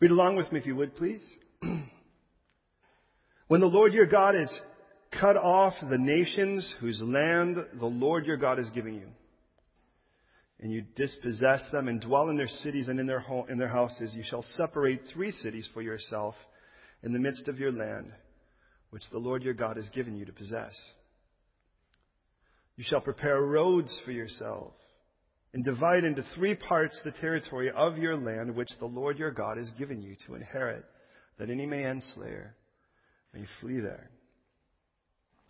Read along with me if you would, please. when the Lord your God has cut off the nations whose land the Lord your God is giving you, and you dispossess them and dwell in their cities and in their, home, in their houses, you shall separate three cities for yourself in the midst of your land, which the Lord your God has given you to possess. You shall prepare roads for yourself and divide into three parts the territory of your land which the Lord your God has given you to inherit, that any manslayer may flee there.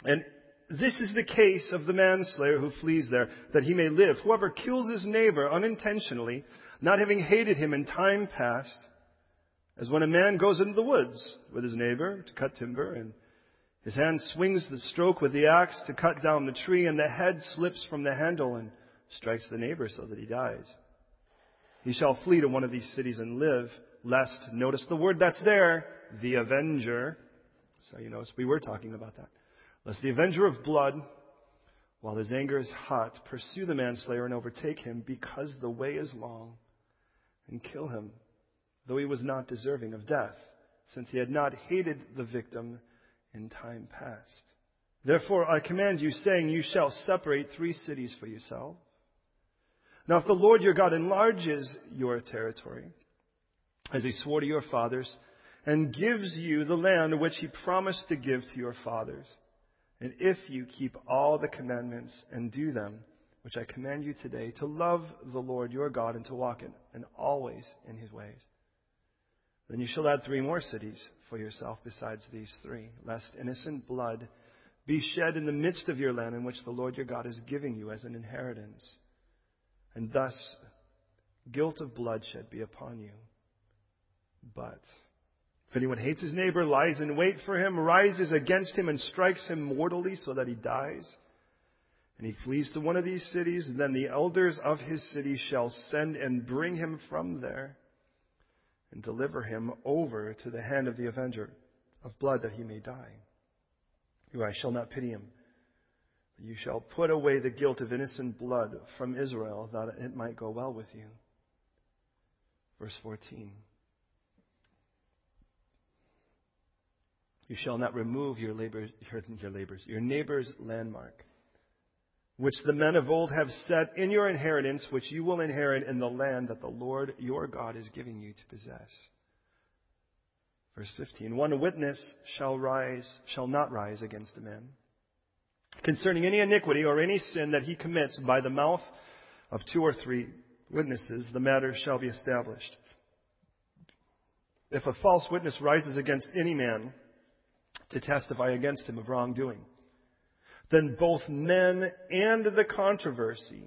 And this is the case of the manslayer who flees there, that he may live. Whoever kills his neighbor unintentionally, not having hated him in time past, as when a man goes into the woods with his neighbor to cut timber, and his hand swings the stroke with the axe to cut down the tree, and the head slips from the handle and strikes the neighbor so that he dies. He shall flee to one of these cities and live, lest, notice the word that's there, the avenger. So you notice we were talking about that. Lest the avenger of blood, while his anger is hot, pursue the manslayer and overtake him because the way is long and kill him, though he was not deserving of death, since he had not hated the victim in time past. Therefore I command you, saying, You shall separate three cities for yourself. Now if the Lord your God enlarges your territory, as he swore to your fathers, and gives you the land which he promised to give to your fathers, and if you keep all the commandments and do them, which I command you today, to love the Lord your God and to walk in and always in his ways, then you shall add three more cities for yourself besides these three, lest innocent blood be shed in the midst of your land in which the Lord your God is giving you as an inheritance, and thus guilt of bloodshed be upon you. But if anyone hates his neighbor, lies in wait for him, rises against him, and strikes him mortally so that he dies, and he flees to one of these cities, then the elders of his city shall send and bring him from there and deliver him over to the hand of the avenger of blood that he may die. You, I shall not pity him. You shall put away the guilt of innocent blood from Israel that it might go well with you. Verse 14. You shall not remove your labors, your labors, your neighbor's landmark, which the men of old have set in your inheritance, which you will inherit in the land that the Lord your God is giving you to possess. Verse 15. One witness shall rise, shall not rise against a man concerning any iniquity or any sin that he commits by the mouth of two or three witnesses, the matter shall be established. If a false witness rises against any man, to testify against him of wrongdoing. Then both men and the controversy,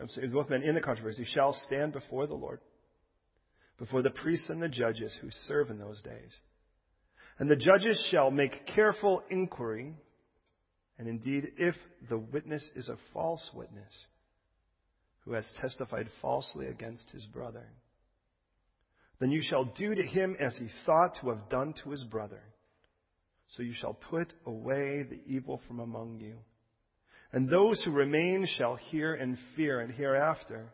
I'm sorry, both men in the controversy shall stand before the Lord, before the priests and the judges who serve in those days. And the judges shall make careful inquiry, and indeed, if the witness is a false witness, who has testified falsely against his brother, then you shall do to him as he thought to have done to his brother. So you shall put away the evil from among you. And those who remain shall hear and fear, and hereafter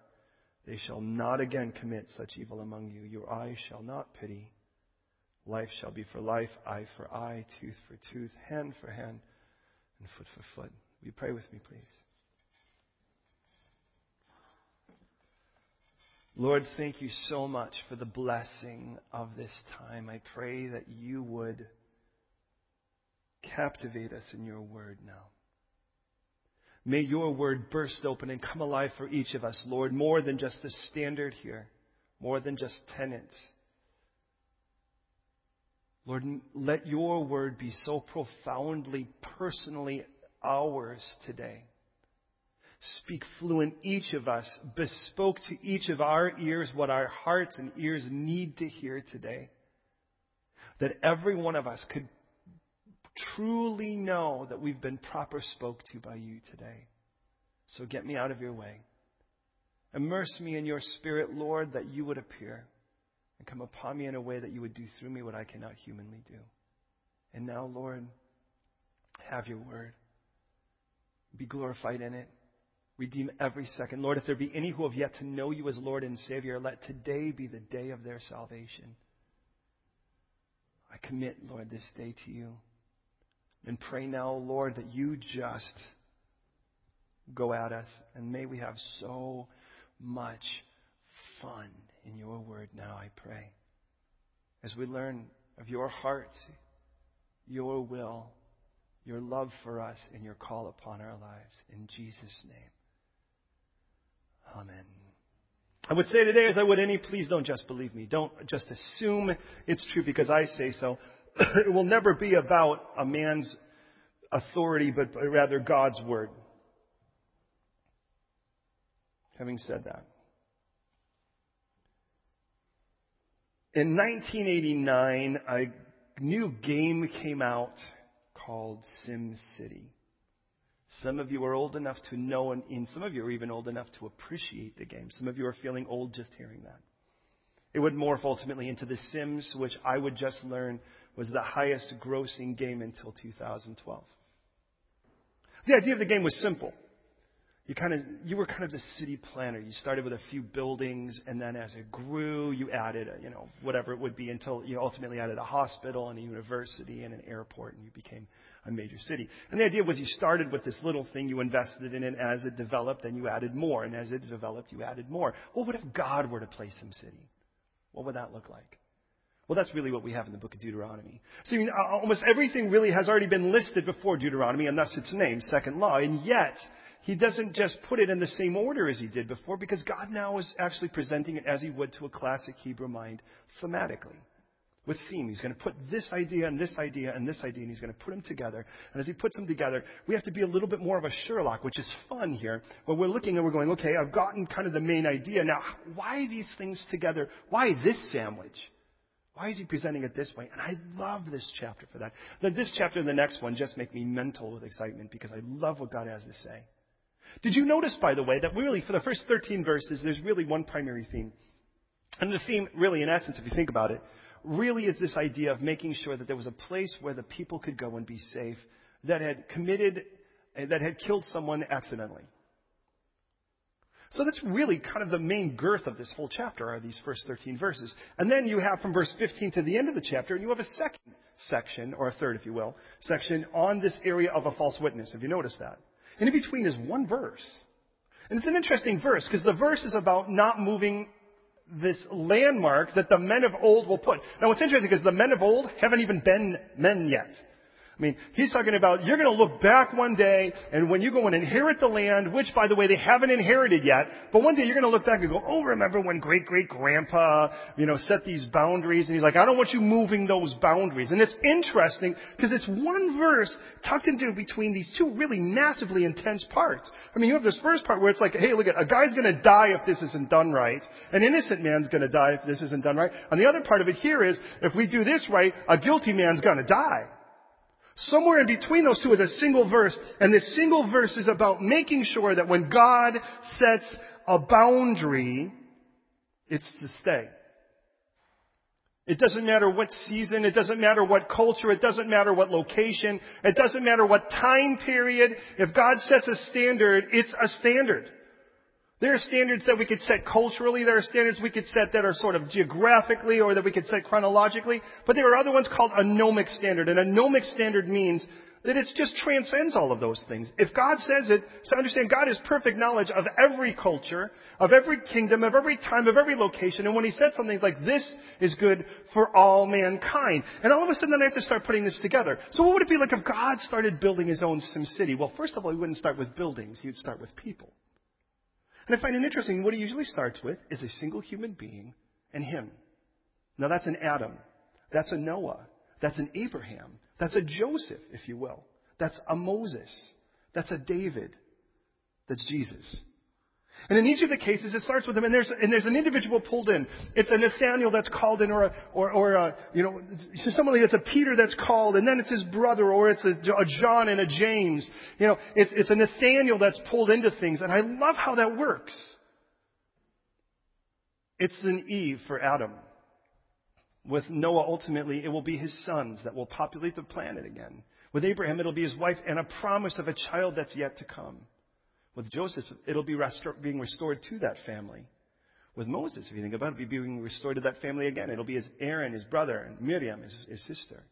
they shall not again commit such evil among you. Your eye shall not pity. Life shall be for life, eye for eye, tooth for tooth, hand for hand, and foot for foot. Will you pray with me, please? Lord, thank you so much for the blessing of this time. I pray that you would Captivate us in your word now. May your word burst open and come alive for each of us, Lord, more than just the standard here, more than just tenets. Lord, let your word be so profoundly, personally ours today. Speak fluent each of us, bespoke to each of our ears what our hearts and ears need to hear today. That every one of us could truly know that we've been proper spoke to by you today. So get me out of your way. Immerse me in your spirit, Lord, that you would appear and come upon me in a way that you would do through me what I cannot humanly do. And now, Lord, have your word. Be glorified in it. Redeem every second. Lord, if there be any who have yet to know you as Lord and Savior, let today be the day of their salvation. I commit, Lord, this day to you. And pray now, Lord, that you just go at us. And may we have so much fun in your word now, I pray. As we learn of your heart, your will, your love for us, and your call upon our lives. In Jesus' name. Amen. I would say today, as I would any, please don't just believe me. Don't just assume it's true because I say so. it will never be about a man's authority, but rather God's word. Having said that, in 1989, a new game came out called Sim City. Some of you are old enough to know, and some of you are even old enough to appreciate the game. Some of you are feeling old just hearing that. It would morph ultimately into The Sims, which I would just learn was the highest grossing game until 2012. The idea of the game was simple you kind of you were kind of the city planner. You started with a few buildings, and then as it grew, you added a, you know whatever it would be until you ultimately added a hospital and a university and an airport, and you became a major city. And the idea was you started with this little thing, you invested in it. As it developed, then you added more, and as it developed, you added more. Well, what if God were to place some city? What would that look like? Well, that's really what we have in the book of Deuteronomy. See, I mean, almost everything really has already been listed before Deuteronomy, and thus its name, second law. And yet, he doesn't just put it in the same order as he did before because God now is actually presenting it as he would to a classic Hebrew mind thematically. With theme. He's going to put this idea and this idea and this idea and he's going to put them together. And as he puts them together, we have to be a little bit more of a Sherlock, which is fun here, where we're looking and we're going, okay, I've gotten kind of the main idea. Now, why these things together? Why this sandwich? Why is he presenting it this way? And I love this chapter for that. Then This chapter and the next one just make me mental with excitement because I love what God has to say. Did you notice, by the way, that really for the first 13 verses, there's really one primary theme? And the theme, really, in essence, if you think about it, really is this idea of making sure that there was a place where the people could go and be safe that had committed, eh, that had killed someone accidentally. So that's really kind of the main girth of this whole chapter are these first 13 verses. And then you have from verse 15 to the end of the chapter, and you have a second section, or a third, if you will, section on this area of a false witness. Have you noticed that? And in between is one verse. And it's an interesting verse because the verse is about not moving this landmark that the men of old will put. Now what's interesting is the men of old haven't even been men yet. I mean, he's talking about you're going to look back one day and when you go and inherit the land, which by the way they haven't inherited yet, but one day you're going to look back and go, oh, remember when great great grandpa, you know, set these boundaries and he's like, I don't want you moving those boundaries. And it's interesting because it's one verse tucked into between these two really massively intense parts. I mean, you have this first part where it's like, hey, look at, a guy's going to die if this isn't done right. An innocent man's going to die if this isn't done right. And the other part of it here is, if we do this right, a guilty man's going to die. Somewhere in between those two is a single verse, and this single verse is about making sure that when God sets a boundary, it's to stay. It doesn't matter what season, it doesn't matter what culture, it doesn't matter what location, it doesn't matter what time period. If God sets a standard, it's a standard. There are standards that we could set culturally. There are standards we could set that are sort of geographically or that we could set chronologically. But there are other ones called a gnomic standard. And a gnomic standard means that it just transcends all of those things. If God says it, so understand God has perfect knowledge of every culture, of every kingdom, of every time, of every location. And when He said something like, this is good for all mankind. And all of a sudden then I have to start putting this together. So what would it be like if God started building His own Sim City? Well, first of all, He wouldn't start with buildings. He would start with people. And I find it interesting, what he usually starts with is a single human being and him. Now that's an Adam. That's a Noah. That's an Abraham. That's a Joseph, if you will. That's a Moses. That's a David. That's Jesus. And in each of the cases, it starts with him, and there's, and there's an individual pulled in. It's a Nathaniel that's called in, or a, or, or a, you know, somebody that's a Peter that's called, and then it's his brother, or it's a, a John and a James. You know, it's, it's a Nathaniel that's pulled into things, and I love how that works. It's an Eve for Adam. With Noah, ultimately, it will be his sons that will populate the planet again. With Abraham, it'll be his wife and a promise of a child that's yet to come. With Joseph, it'll be restor- being restored to that family. with Moses, if you think about it, it'll be being restored to that family again. It'll be his Aaron, his brother, and Miriam, his, his sister,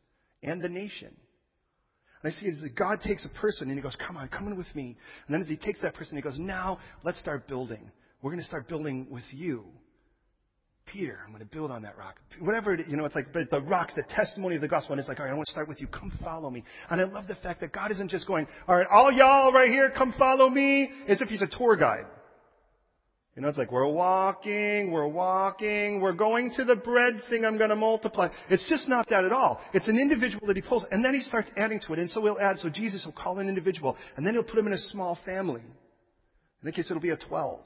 and the nation. And I see it as God takes a person and he goes, come on, come in with me. And then as he takes that person, he goes, now let's start building. We're going to start building with you. Peter, I'm going to build on that rock. Whatever, it, you know, it's like but the rock, the testimony of the gospel. And it's like, all right, I want to start with you. Come follow me. And I love the fact that God isn't just going, all right, all y'all right here, come follow me, as if he's a tour guide. You know, it's like, we're walking, we're walking, we're going to the bread thing I'm going to multiply. It's just not that at all. It's an individual that he pulls, and then he starts adding to it. And so he'll add, so Jesus will call an individual, and then he'll put him in a small family. In that case, it'll be a 12.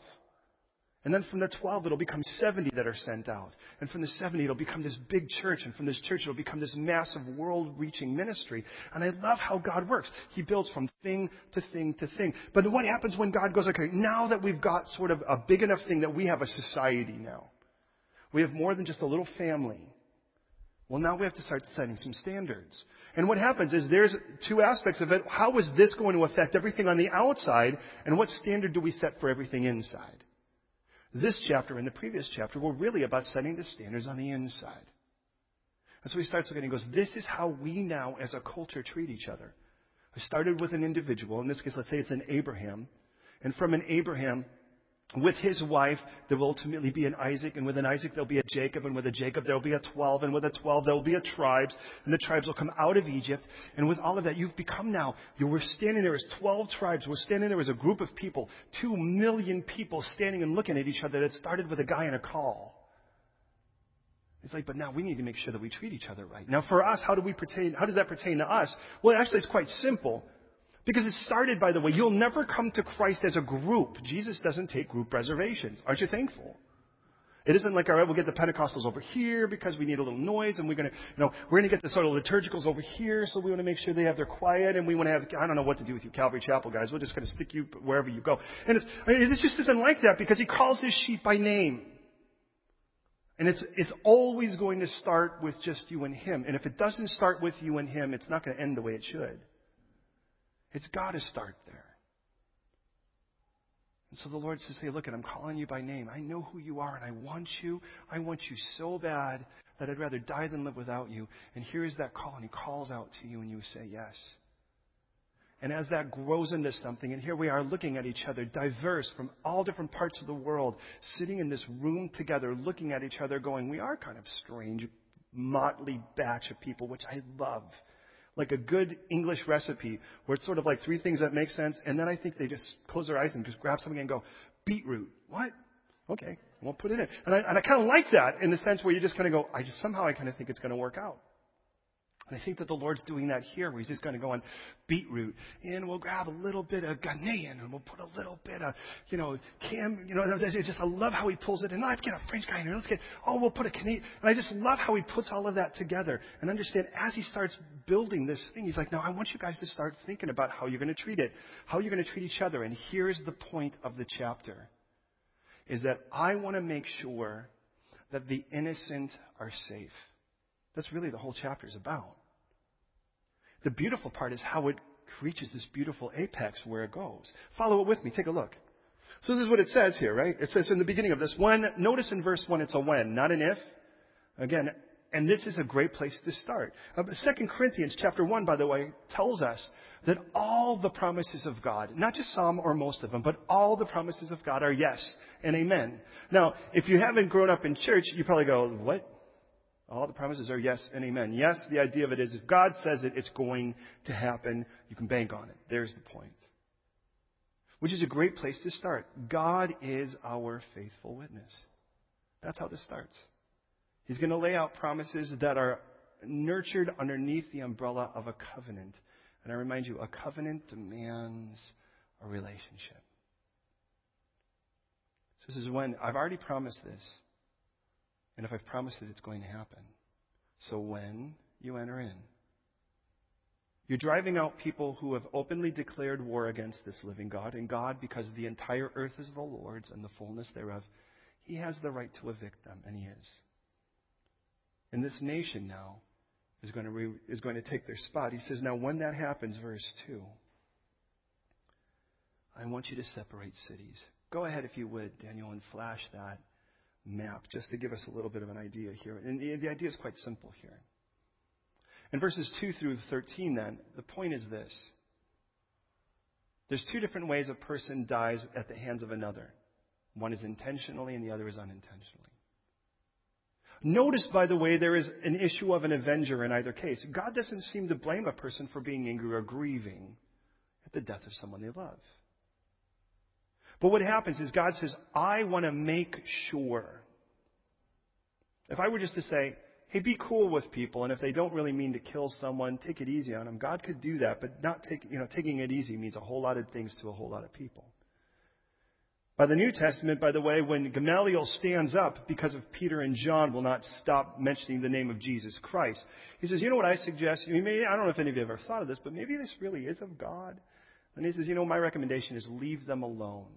And then from the 12, it'll become 70 that are sent out. And from the 70, it'll become this big church. And from this church, it'll become this massive world reaching ministry. And I love how God works. He builds from thing to thing to thing. But what happens when God goes, okay, now that we've got sort of a big enough thing that we have a society now, we have more than just a little family. Well, now we have to start setting some standards. And what happens is there's two aspects of it. How is this going to affect everything on the outside? And what standard do we set for everything inside? This chapter and the previous chapter were really about setting the standards on the inside. And so he starts looking and goes, This is how we now as a culture treat each other. I started with an individual. In this case, let's say it's an Abraham. And from an Abraham, with his wife, there will ultimately be an Isaac, and with an Isaac there'll be a Jacob, and with a Jacob there'll be a twelve, and with a twelve there'll be a tribes, and the tribes will come out of Egypt. And with all of that, you've become now, you were standing there as twelve tribes, we're standing there as a group of people, two million people standing and looking at each other that started with a guy in a call. It's like, but now we need to make sure that we treat each other right. Now for us, how do we pertain, how does that pertain to us? Well, actually it's quite simple. Because it started, by the way, you'll never come to Christ as a group. Jesus doesn't take group reservations. Aren't you thankful? It isn't like, all right, we'll get the Pentecostals over here because we need a little noise and we're going to, you know, we're going to get the sort of liturgicals over here so we want to make sure they have their quiet and we want to have, I don't know what to do with you, Calvary Chapel guys. We're just going to stick you wherever you go. And it's, it just isn't like that because he calls his sheep by name. And it's, it's always going to start with just you and him. And if it doesn't start with you and him, it's not going to end the way it should. It's got to start there. And so the Lord says, Hey, look, I'm calling you by name. I know who you are, and I want you. I want you so bad that I'd rather die than live without you. And here is that call, and He calls out to you, and you say yes. And as that grows into something, and here we are looking at each other, diverse from all different parts of the world, sitting in this room together, looking at each other, going, We are kind of strange, motley batch of people, which I love like a good English recipe where it's sort of like three things that make sense, and then I think they just close their eyes and just grab something and go, beetroot. What? Okay, we'll put it in. And I, and I kind of like that in the sense where you just kind of go, I just somehow I kind of think it's going to work out. And I think that the Lord's doing that here, where He's just going to go on beetroot, and we'll grab a little bit of Ghanaian, and we'll put a little bit of, you know, Cam, you know, it's just I love how He pulls it. And oh, let's get a French guy in here. Let's get, oh, we'll put a Canadian. And I just love how He puts all of that together. And understand as He starts building this thing, He's like, now I want you guys to start thinking about how you're going to treat it, how you're going to treat each other. And here's the point of the chapter: is that I want to make sure that the innocent are safe. That's really the whole chapter is about. The beautiful part is how it reaches this beautiful apex where it goes. Follow it with me. Take a look. So this is what it says here, right? It says in the beginning of this, when, notice in verse 1 it's a when, not an if. Again, and this is a great place to start. Uh, 2 Corinthians chapter 1, by the way, tells us that all the promises of God, not just some or most of them, but all the promises of God are yes and amen. Now, if you haven't grown up in church, you probably go, what? All the promises are yes and amen. Yes, the idea of it is if God says it, it's going to happen. You can bank on it. There's the point. Which is a great place to start. God is our faithful witness. That's how this starts. He's going to lay out promises that are nurtured underneath the umbrella of a covenant. And I remind you, a covenant demands a relationship. So this is when I've already promised this. And if I've promised it, it's going to happen. So when you enter in, you're driving out people who have openly declared war against this living God. And God, because the entire earth is the Lord's and the fullness thereof, He has the right to evict them, and He is. And this nation now is going to, re- is going to take their spot. He says, Now, when that happens, verse 2, I want you to separate cities. Go ahead, if you would, Daniel, and flash that map, just to give us a little bit of an idea here. And the, the idea is quite simple here. In verses 2 through 13, then, the point is this. There's two different ways a person dies at the hands of another. One is intentionally and the other is unintentionally. Notice, by the way, there is an issue of an avenger in either case. God doesn't seem to blame a person for being angry or grieving at the death of someone they love. But what happens is God says, I want to make sure. If I were just to say, hey, be cool with people, and if they don't really mean to kill someone, take it easy on them, God could do that, but not take, you know, taking it easy means a whole lot of things to a whole lot of people. By the New Testament, by the way, when Gamaliel stands up because of Peter and John will not stop mentioning the name of Jesus Christ, he says, you know what I suggest? I, mean, I don't know if any of you have ever thought of this, but maybe this really is of God. And he says, you know, my recommendation is leave them alone.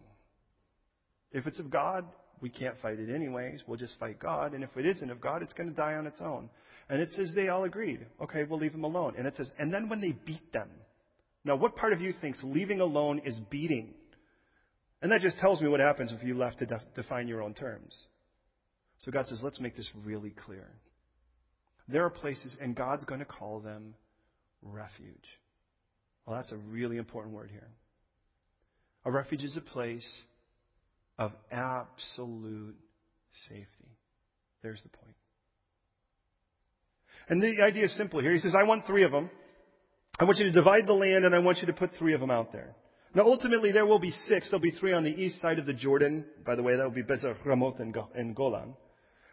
If it's of God, we can't fight it anyways. We'll just fight God. And if it isn't of God, it's going to die on its own. And it says they all agreed. Okay, we'll leave them alone. And it says, and then when they beat them. Now, what part of you thinks leaving alone is beating? And that just tells me what happens if you left to def- define your own terms. So God says, let's make this really clear. There are places, and God's going to call them refuge. Well, that's a really important word here. A refuge is a place of absolute safety. There's the point. And the idea is simple here. He says, I want three of them. I want you to divide the land and I want you to put three of them out there. Now ultimately there will be six. There'll be three on the east side of the Jordan. By the way, that will be Bezer, Ramoth, and Golan.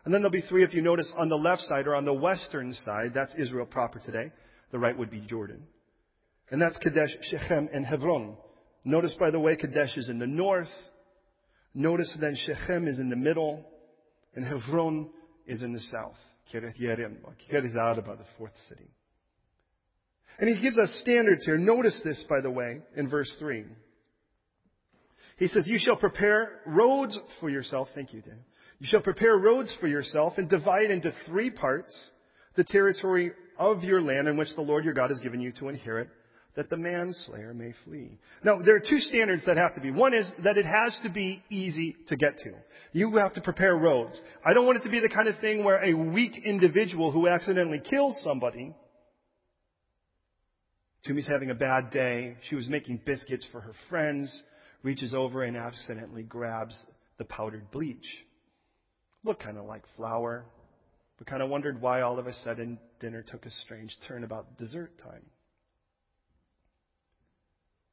And then there'll be three, if you notice, on the left side or on the western side. That's Israel proper today. The right would be Jordan. And that's Kadesh, Shechem, and Hebron. Notice, by the way, Kadesh is in the north. Notice then Shechem is in the middle, and Hebron is in the south. Kiryat Yerim, Kiryat Arba, the fourth city. And he gives us standards here. Notice this, by the way, in verse 3. He says, You shall prepare roads for yourself. Thank you, Dan. You shall prepare roads for yourself and divide into three parts the territory of your land in which the Lord your God has given you to inherit that the manslayer may flee. Now, there are two standards that have to be. One is that it has to be easy to get to. You have to prepare roads. I don't want it to be the kind of thing where a weak individual who accidentally kills somebody Tumi's having a bad day. She was making biscuits for her friends, reaches over and accidentally grabs the powdered bleach. Looked kind of like flour, but kind of wondered why all of a sudden dinner took a strange turn about dessert time.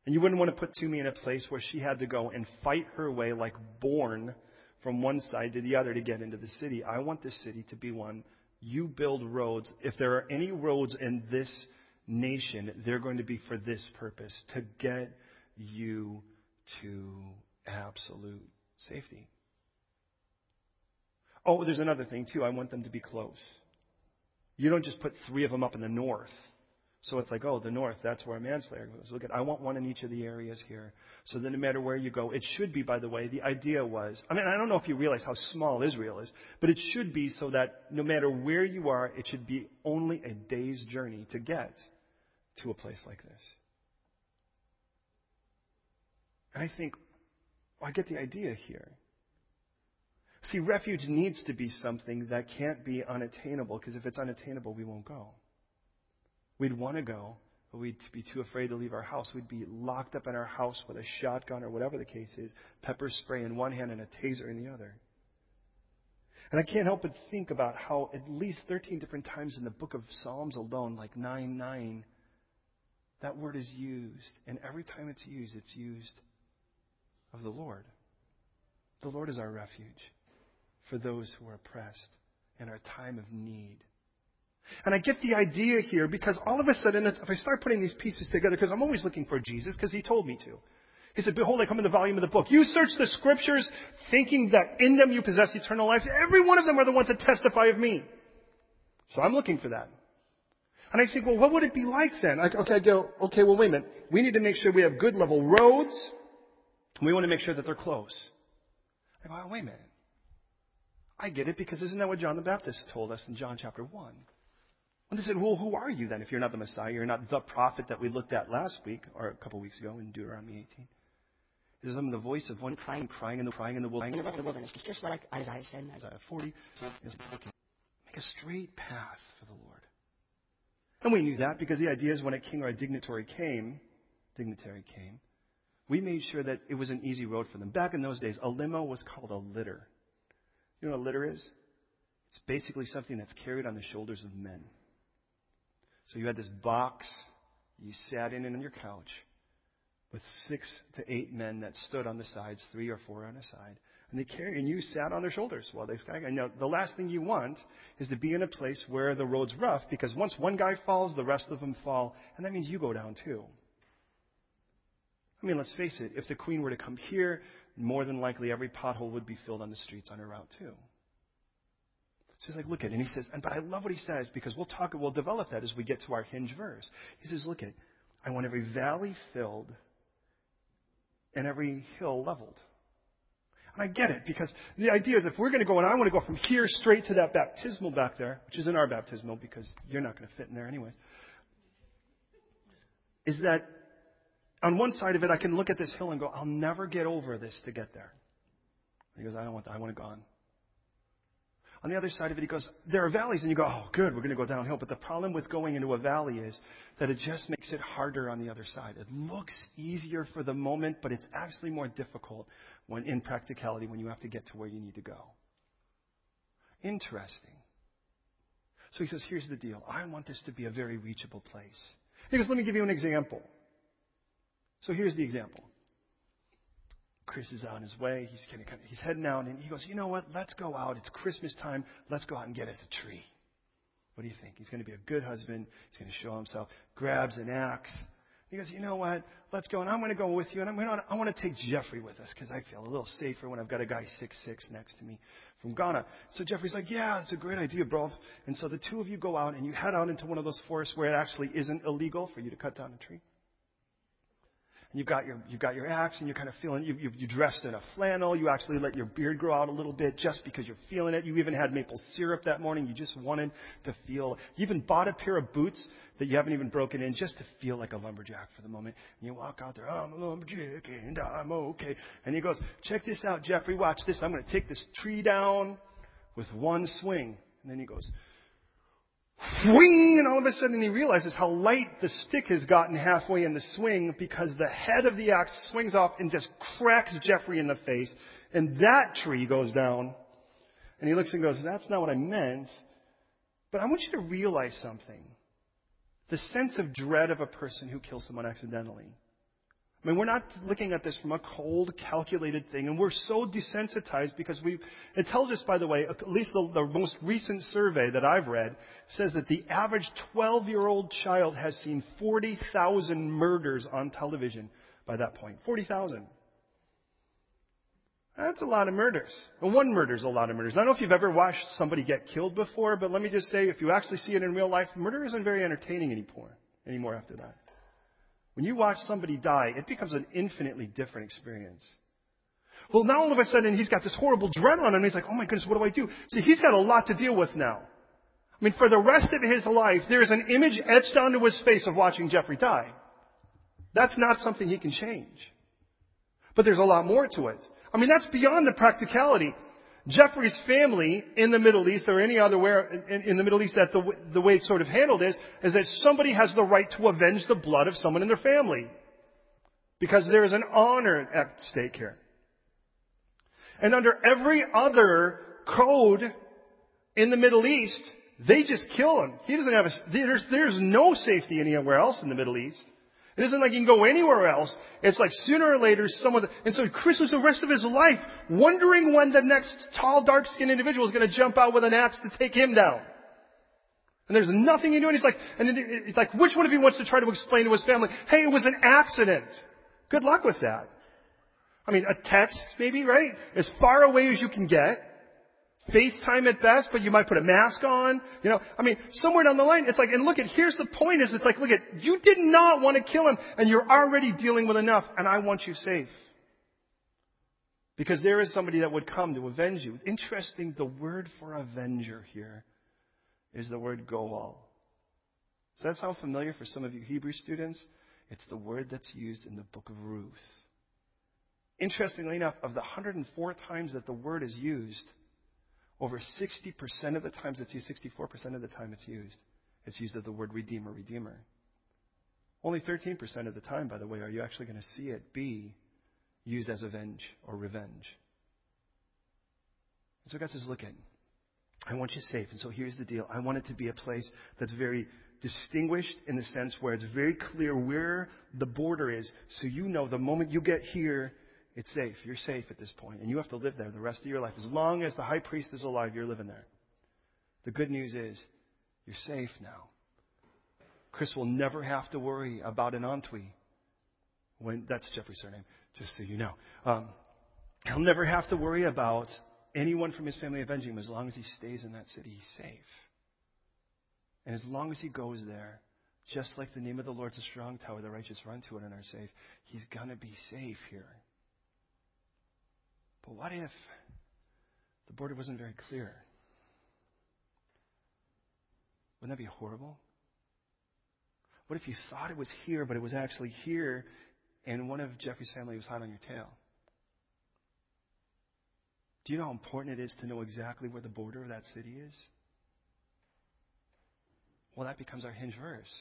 And you wouldn't want to put Tumi in a place where she had to go and fight her way like born from one side to the other to get into the city. I want this city to be one you build roads. If there are any roads in this nation, they're going to be for this purpose to get you to absolute safety. Oh, there's another thing too. I want them to be close. You don't just put three of them up in the north so it's like, oh, the north, that's where manslayer goes. Look at, I want one in each of the areas here. So that no matter where you go, it should be, by the way, the idea was, I mean, I don't know if you realize how small Israel is, but it should be so that no matter where you are, it should be only a day's journey to get to a place like this. And I think, well, I get the idea here. See, refuge needs to be something that can't be unattainable, because if it's unattainable, we won't go. We'd want to go, but we'd be too afraid to leave our house. We'd be locked up in our house with a shotgun or whatever the case is, pepper spray in one hand and a taser in the other. And I can't help but think about how at least 13 different times in the book of Psalms alone, like 9 9, that word is used. And every time it's used, it's used of the Lord. The Lord is our refuge for those who are oppressed in our time of need. And I get the idea here because all of a sudden, if I start putting these pieces together, because I'm always looking for Jesus, because he told me to. He said, Behold, I come in the volume of the book. You search the scriptures thinking that in them you possess eternal life. Every one of them are the ones that testify of me. So I'm looking for that. And I think, well, what would it be like then? I, okay, I go, okay, well, wait a minute. We need to make sure we have good level roads. And we want to make sure that they're close. I go, oh, wait a minute. I get it because isn't that what John the Baptist told us in John chapter 1? And they said, well, who are you then if you're not the Messiah? You're not the prophet that we looked at last week or a couple weeks ago in Deuteronomy 18. Is I'm the voice of one crying, crying in the crying in the wilderness, in the wilderness, just like Isaiah said. in Isaiah. Isaiah 40. Is make a straight path for the Lord. And we knew that because the idea is when a king or a dignitary came, dignitary came, we made sure that it was an easy road for them. Back in those days, a limo was called a litter. You know what a litter is? It's basically something that's carried on the shoulders of men. So you had this box, you sat in it on your couch with six to eight men that stood on the sides, three or four on a side, and they carried, and you sat on their shoulders while this guy. Now the last thing you want is to be in a place where the road's rough, because once one guy falls, the rest of them fall, and that means you go down too. I mean, let's face it, if the queen were to come here, more than likely every pothole would be filled on the streets on her route too. So he's like, look at it. And he says, and but I love what he says because we'll talk, we'll develop that as we get to our hinge verse. He says, look at, I want every valley filled and every hill leveled. And I get it because the idea is if we're going to go and I want to go from here straight to that baptismal back there, which is in our baptismal because you're not going to fit in there anyways, is that on one side of it I can look at this hill and go, I'll never get over this to get there. He goes, I don't want that. I want it gone. On the other side of it, he goes, there are valleys, and you go, oh, good, we're going to go downhill. But the problem with going into a valley is that it just makes it harder on the other side. It looks easier for the moment, but it's actually more difficult when, in practicality, when you have to get to where you need to go. Interesting. So he says, here's the deal. I want this to be a very reachable place. He goes, let me give you an example. So here's the example. Chris is on his way. He's, kind of, he's heading out, and he goes, You know what? Let's go out. It's Christmas time. Let's go out and get us a tree. What do you think? He's going to be a good husband. He's going to show himself. Grabs an axe. He goes, You know what? Let's go. And I'm going to go with you. And I'm going to, I want to take Jeffrey with us because I feel a little safer when I've got a guy six six next to me from Ghana. So Jeffrey's like, Yeah, it's a great idea, bro. And so the two of you go out and you head out into one of those forests where it actually isn't illegal for you to cut down a tree and you've got your, you've got your axe and you're kind of feeling, you, you, you dressed in a flannel. You actually let your beard grow out a little bit just because you're feeling it. You even had maple syrup that morning. You just wanted to feel, you even bought a pair of boots that you haven't even broken in just to feel like a lumberjack for the moment. And you walk out there, I'm a lumberjack and I'm okay. And he goes, check this out, Jeffrey, watch this. I'm going to take this tree down with one swing. And then he goes, And all of a sudden he realizes how light the stick has gotten halfway in the swing because the head of the axe swings off and just cracks Jeffrey in the face. And that tree goes down. And he looks and goes, that's not what I meant. But I want you to realize something. The sense of dread of a person who kills someone accidentally. I mean, we're not looking at this from a cold, calculated thing, and we're so desensitized because we. It tells us, by the way, at least the, the most recent survey that I've read says that the average 12-year-old child has seen 40,000 murders on television by that point. 40,000. That's a lot of murders. And one murder is a lot of murders. I don't know if you've ever watched somebody get killed before, but let me just say, if you actually see it in real life, murder isn't very entertaining anymore. Anymore after that. When you watch somebody die, it becomes an infinitely different experience. Well, now all of a sudden he's got this horrible dread on him. He's like, oh my goodness, what do I do? See, he's got a lot to deal with now. I mean, for the rest of his life, there is an image etched onto his face of watching Jeffrey die. That's not something he can change. But there's a lot more to it. I mean, that's beyond the practicality. Jeffrey's family in the Middle East or any other where in, the Middle East that the, the way it's sort of handled is, is that somebody has the right to avenge the blood of someone in their family. Because there is an honor at stake here. And under every other code in the Middle East, they just kill him. He doesn't have a, there's, there's no safety anywhere else in the Middle East. It isn't like you can go anywhere else. It's like sooner or later someone, and so Chris was the rest of his life wondering when the next tall, dark-skinned individual is going to jump out with an axe to take him down. And there's nothing you do. And he's like, and it's like, which one of you wants to try to explain to his family, hey, it was an accident? Good luck with that. I mean, a text maybe, right? As far away as you can get. FaceTime at best, but you might put a mask on. You know, I mean, somewhere down the line, it's like, and look at, here's the point is, it's like, look at, you did not want to kill him, and you're already dealing with enough, and I want you safe. Because there is somebody that would come to avenge you. Interesting, the word for avenger here is the word go'el. Does that sound familiar for some of you Hebrew students? It's the word that's used in the book of Ruth. Interestingly enough, of the 104 times that the word is used, over 60% of the times it's used, 64% of the time it's used, it's used of the word redeemer, redeemer. Only 13% of the time, by the way, are you actually going to see it be used as avenge or revenge. And so God says, look at, I want you safe. And so here's the deal. I want it to be a place that's very distinguished in the sense where it's very clear where the border is. So you know the moment you get here, it's safe. You're safe at this point, and you have to live there the rest of your life. As long as the high priest is alive, you're living there. The good news is you're safe now. Chris will never have to worry about an Antwi. When that's Jeffrey's surname, just so you know. Um, he'll never have to worry about anyone from his family avenging him as long as he stays in that city. He's safe. And as long as he goes there, just like the name of the Lord's a strong tower, the righteous run to it and are safe, he's going to be safe here. But what if the border wasn't very clear? Wouldn't that be horrible? What if you thought it was here, but it was actually here, and one of Jeffrey's family was hot on your tail? Do you know how important it is to know exactly where the border of that city is? Well, that becomes our hinge verse.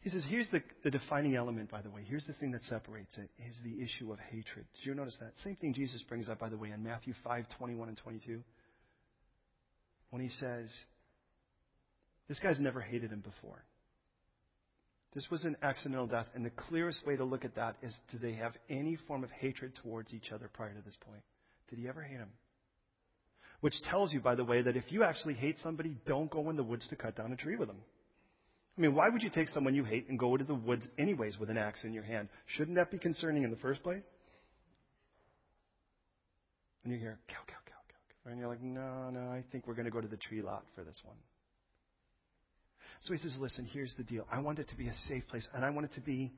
He says, here's the, the defining element, by the way. Here's the thing that separates it, is the issue of hatred. Did you notice that? Same thing Jesus brings up, by the way, in Matthew 5, 21 and 22. When he says, this guy's never hated him before. This was an accidental death, and the clearest way to look at that is do they have any form of hatred towards each other prior to this point? Did he ever hate him? Which tells you, by the way, that if you actually hate somebody, don't go in the woods to cut down a tree with them. I mean, why would you take someone you hate and go into the woods anyways with an axe in your hand? Shouldn't that be concerning in the first place? And you hear, cow, cow, cow, cow. And you're like, no, no, I think we're going to go to the tree lot for this one. So he says, listen, here's the deal. I want it to be a safe place, and I want it to be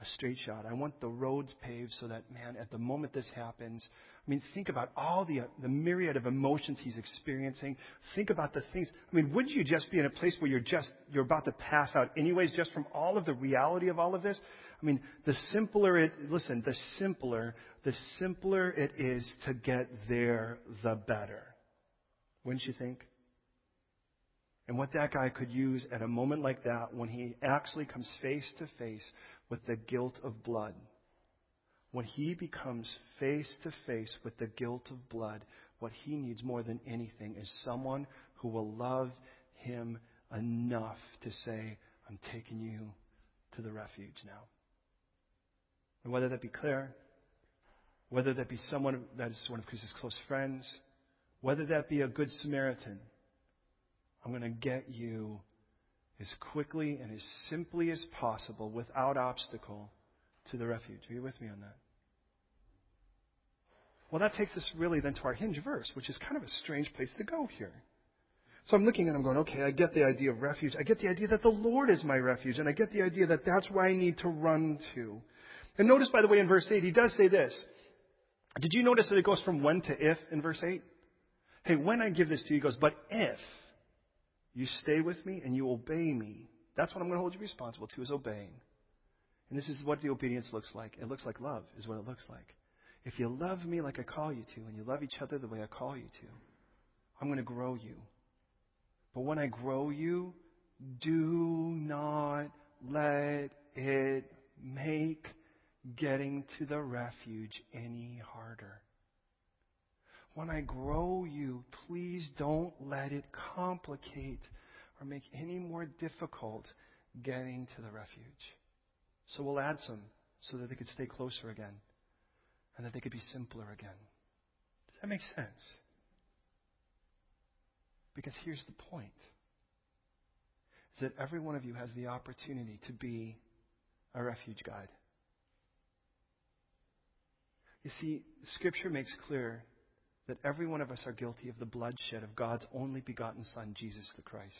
a straight shot. I want the roads paved so that, man, at the moment this happens, I mean, think about all the, uh, the myriad of emotions he's experiencing. Think about the things. I mean, wouldn't you just be in a place where you're just, you're about to pass out anyways, just from all of the reality of all of this? I mean, the simpler it, listen, the simpler, the simpler it is to get there, the better. Wouldn't you think? And what that guy could use at a moment like that when he actually comes face to face with the guilt of blood. When he becomes face to face with the guilt of blood, what he needs more than anything is someone who will love him enough to say, I'm taking you to the refuge now. And whether that be Claire, whether that be someone that is one of Chris's close friends, whether that be a good Samaritan, I'm going to get you as quickly and as simply as possible, without obstacle, to the refuge. Are you with me on that? Well, that takes us really then to our hinge verse, which is kind of a strange place to go here. So I'm looking and I'm going, okay, I get the idea of refuge. I get the idea that the Lord is my refuge, and I get the idea that that's where I need to run to. And notice, by the way, in verse 8, he does say this. Did you notice that it goes from when to if in verse 8? Hey, when I give this to you, he goes, but if you stay with me and you obey me. That's what I'm going to hold you responsible to is obeying. And this is what the obedience looks like. It looks like love is what it looks like. If you love me like I call you to and you love each other the way I call you to, I'm going to grow you. But when I grow you, do not let it make getting to the refuge any harder. When I grow you, please don't let it complicate or make any more difficult getting to the refuge. So we'll add some so that they could stay closer again and that they could be simpler again. Does that make sense? Because here's the point is that every one of you has the opportunity to be a refuge guide. You see, Scripture makes clear that every one of us are guilty of the bloodshed of God's only begotten Son, Jesus the Christ.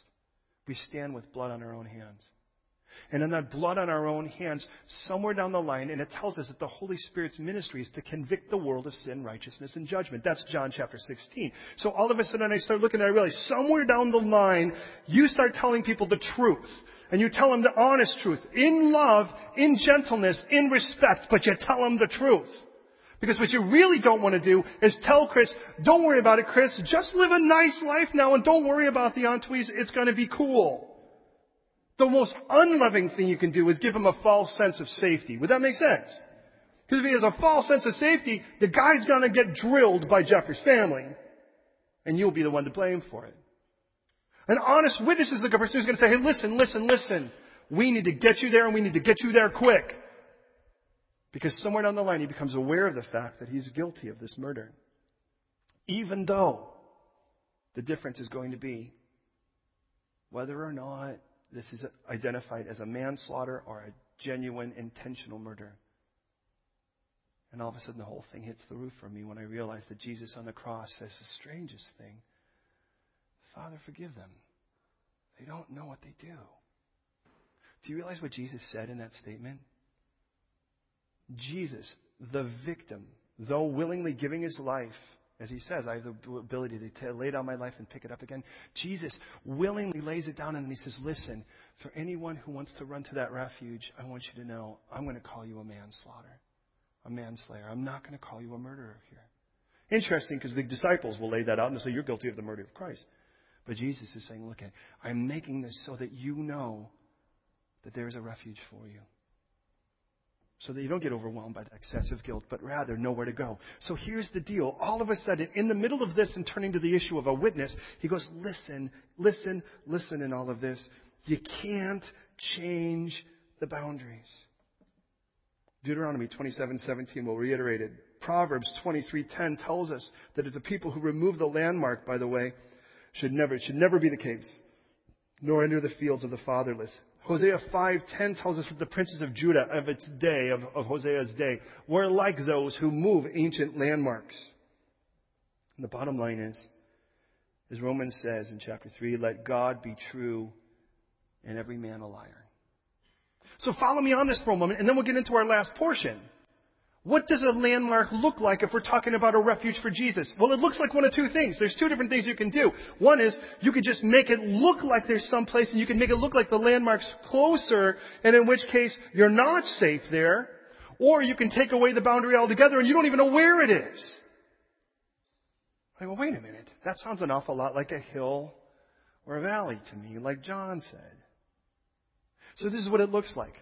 We stand with blood on our own hands. And in that blood on our own hands, somewhere down the line, and it tells us that the Holy Spirit's ministry is to convict the world of sin, righteousness, and judgment. That's John chapter 16. So all of a sudden I start looking and I realize somewhere down the line, you start telling people the truth. And you tell them the honest truth. In love, in gentleness, in respect, but you tell them the truth. Because what you really don't want to do is tell Chris, don't worry about it, Chris. Just live a nice life now and don't worry about the Antwis. It's going to be cool. The most unloving thing you can do is give him a false sense of safety. Would that make sense? Because if he has a false sense of safety, the guy's going to get drilled by Jeffrey's family. And you'll be the one to blame for it. An honest witness is the person who's going to say, hey, listen, listen, listen. We need to get you there and we need to get you there quick. Because somewhere down the line he becomes aware of the fact that he's guilty of this murder. Even though the difference is going to be whether or not this is identified as a manslaughter or a genuine intentional murder. And all of a sudden the whole thing hits the roof for me when I realize that Jesus on the cross says the strangest thing Father, forgive them. They don't know what they do. Do you realize what Jesus said in that statement? Jesus, the victim, though willingly giving his life, as he says, I have the ability to lay down my life and pick it up again. Jesus willingly lays it down and he says, Listen, for anyone who wants to run to that refuge, I want you to know I'm going to call you a manslaughter, a manslayer. I'm not going to call you a murderer here. Interesting because the disciples will lay that out and say, You're guilty of the murder of Christ. But Jesus is saying, Look, I'm making this so that you know that there is a refuge for you so that you don't get overwhelmed by the excessive guilt, but rather know where to go. So here's the deal. All of a sudden, in the middle of this and turning to the issue of a witness, he goes, listen, listen, listen in all of this. You can't change the boundaries. Deuteronomy 27:17 will reiterate it. Proverbs 23:10 tells us that if the people who remove the landmark, by the way, should never, it should never be the case, nor enter the fields of the fatherless. Hosea 5:10 tells us that the princes of Judah of its day, of, of Hosea's day, were like those who move ancient landmarks. And the bottom line is, as Romans says in chapter 3, let God be true and every man a liar. So follow me on this for a moment, and then we'll get into our last portion. What does a landmark look like if we're talking about a refuge for Jesus? Well, it looks like one of two things. There's two different things you can do. One is you can just make it look like there's some place and you can make it look like the landmark's closer and in which case you're not safe there. Or you can take away the boundary altogether and you don't even know where it is. I go, wait a minute. That sounds an awful lot like a hill or a valley to me, like John said. So this is what it looks like.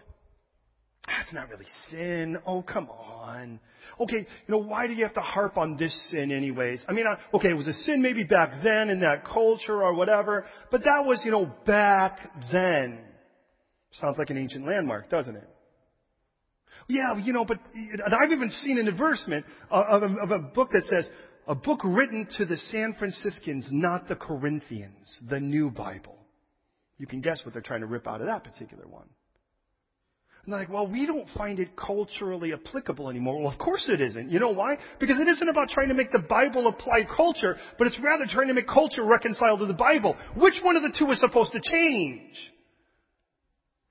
That's not really sin. Oh, come on. Okay, you know, why do you have to harp on this sin anyways? I mean, uh, okay, it was a sin maybe back then in that culture or whatever, but that was, you know, back then. Sounds like an ancient landmark, doesn't it? Yeah, you know, but I've even seen an advertisement of a, of a book that says, a book written to the San Franciscans, not the Corinthians, the New Bible. You can guess what they're trying to rip out of that particular one. And they're like, well, we don't find it culturally applicable anymore. Well, of course it isn't. You know why? Because it isn't about trying to make the Bible apply culture, but it's rather trying to make culture reconcile to the Bible. Which one of the two is supposed to change?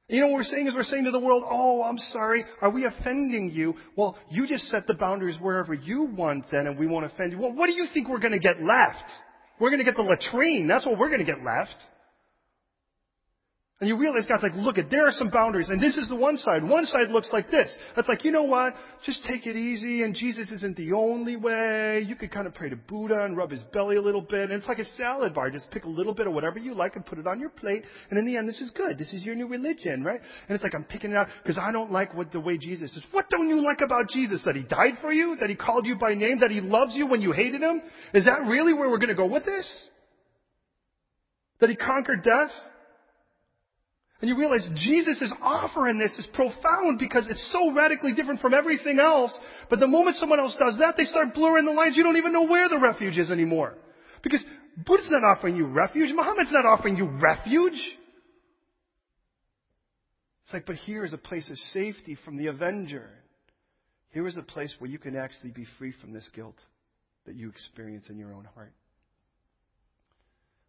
You know what we're saying is we're saying to the world, oh, I'm sorry, are we offending you? Well, you just set the boundaries wherever you want then and we won't offend you. Well, what do you think we're to get left? We're to get the latrine. That's what we're to get left. And you realize God's like, look at, there are some boundaries. And this is the one side. One side looks like this. That's like, you know what? Just take it easy and Jesus isn't the only way. You could kind of pray to Buddha and rub his belly a little bit. And it's like a salad bar. Just pick a little bit of whatever you like and put it on your plate. And in the end, this is good. This is your new religion, right? And it's like, I'm picking it out because I don't like what the way Jesus is. What don't you like about Jesus? That he died for you? That he called you by name? That he loves you when you hated him? Is that really where we're to go with this? That he conquered death? And you realize Jesus' offer in this is profound because it's so radically different from everything else. But the moment someone else does that, they start blurring the lines. You don't even know where the refuge is anymore. Because Buddha's not offering you refuge. Muhammad's not offering you refuge. It's like, but here is a place of safety from the avenger. Here is a place where you can actually be free from this guilt that you experience in your own heart.